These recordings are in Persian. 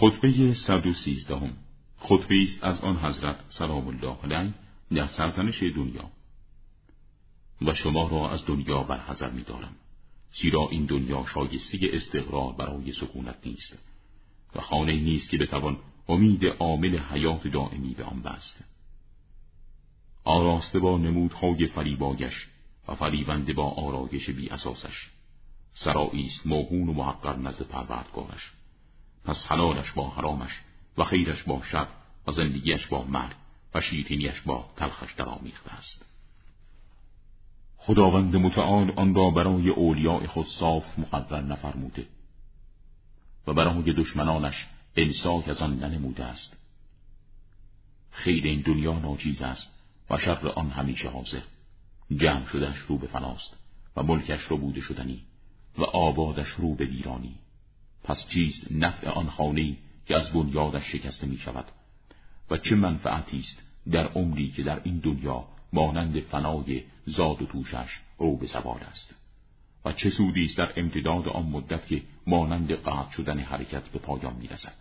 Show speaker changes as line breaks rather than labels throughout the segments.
خطبه 113 خطبه است از آن حضرت سلام الله علیه در سرزنش دنیا. و شما را از دنیا برحضر می دارم زیرا این دنیا شایسته استقرار برای سکونت نیست. و خانه نیست که بتوان امید عامل حیات دائمی به آن بست. آراسته با نمودهای فریبایش و فریبنده با آرایش بی اساسش سرایی است موهون و محقر نزد پروردگارش. پس حلالش با حرامش و خیرش با شر و زندگیش با مرگ و شیرینیش با تلخش درآمیخته است. خداوند متعال آن را برای اولیاء خود صاف مقرر نفرموده و برای دشمنانش امساک از آن ننموده است. خیر این دنیا ناجیز است و شر آن همیشه حاضر. جمع شدهش رو به فناست و ملکش رو بوده شدنی و آبادش رو به ویرانی. پس چیست نفع آن خانه که از بنیادش شکسته می شود و چه منفعتی است در عمری که در این دنیا مانند فنای زاد و توشش رو به زوال است و چه سودی است در امتداد آن مدت که مانند قطع شدن حرکت به پایان می رسد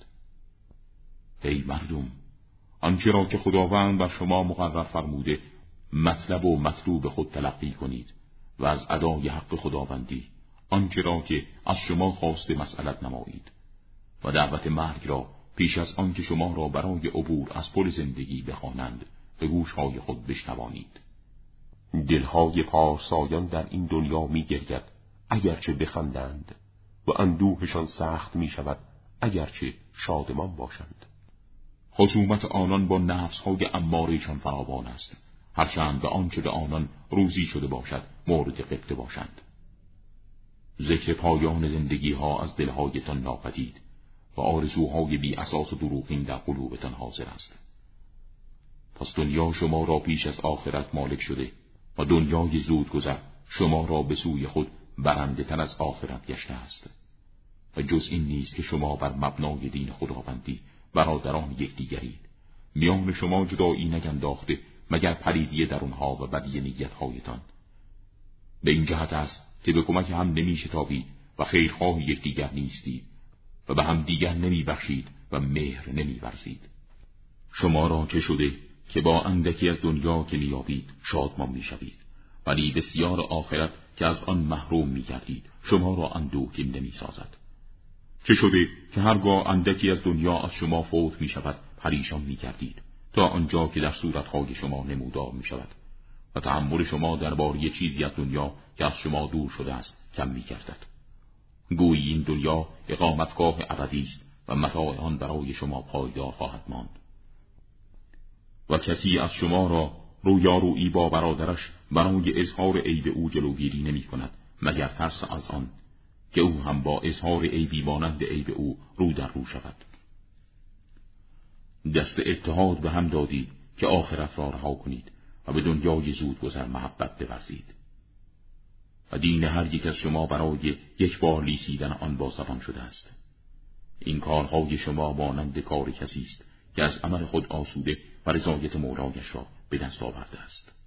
ای مردم آنچه را که خداوند بر شما مقرر فرموده مطلب و مطلوب خود تلقی کنید و از ادای حق خداوندی آنچه را که از شما خواست مسئلت نمایید و دعوت مرگ را پیش از آنکه شما را برای عبور از پل زندگی بخوانند به گوشهای خود بشنوانید. دلهای پارسایان در این دنیا می گرید اگرچه بخندند و اندوهشان سخت می شود اگرچه شادمان باشند. خصومت آنان با نفسهای امارهشان فراوان است هرچند به آنچه به آنان روزی شده باشد مورد قبطه باشند. ذکر پایان زندگی ها از دلهایتان ناپدید و آرزوهای بی اساس و دروغین در قلوبتان حاضر است. پس دنیا شما را پیش از آخرت مالک شده و دنیای زود گذر شما را به سوی خود برنده تر از آخرت گشته است. و جز این نیست که شما بر مبنای دین خداوندی برادران یکدیگرید. میان شما جدایی نگنداخته مگر پریدی در اونها و بدی نیتهایتان. به این جهت است که به کمک هم نمی شتابید و خیرخواه یکدیگر نیستید و به هم دیگر نمی بخشید و مهر نمی ورزید. شما را چه شده که با اندکی از دنیا که میابید شادمان می‌شوید ولی بسیار آخرت که از آن محروم میگردید شما را اندوهگین نمی‌سازد چه شده که هرگاه اندکی از دنیا از شما فوت می شود پریشان می کردید تا آنجا که در صورتهای شما نمودار می شود و تحمل شما درباره چیزی از دنیا که از شما دور شده است کم می کردد. گویی این دنیا اقامتگاه ابدی است و متاع آن برای شما پایدار خواهد ماند. و کسی از شما را رویارویی با برادرش برای اظهار عیب او جلوگیری نمی کند مگر ترس از آن که او هم با اظهار عیبی مانند عیب او رو در رو شود دست اتحاد به هم دادید که آخرت را رها کنید و به دنیای زود گذر محبت بورزید. و دین هر یک از شما برای یک بار لیسیدن آن با زبان شده است. این کارهای شما مانند کار کسی است که از عمل خود آسوده و رضایت مولایش را به دست آورده است.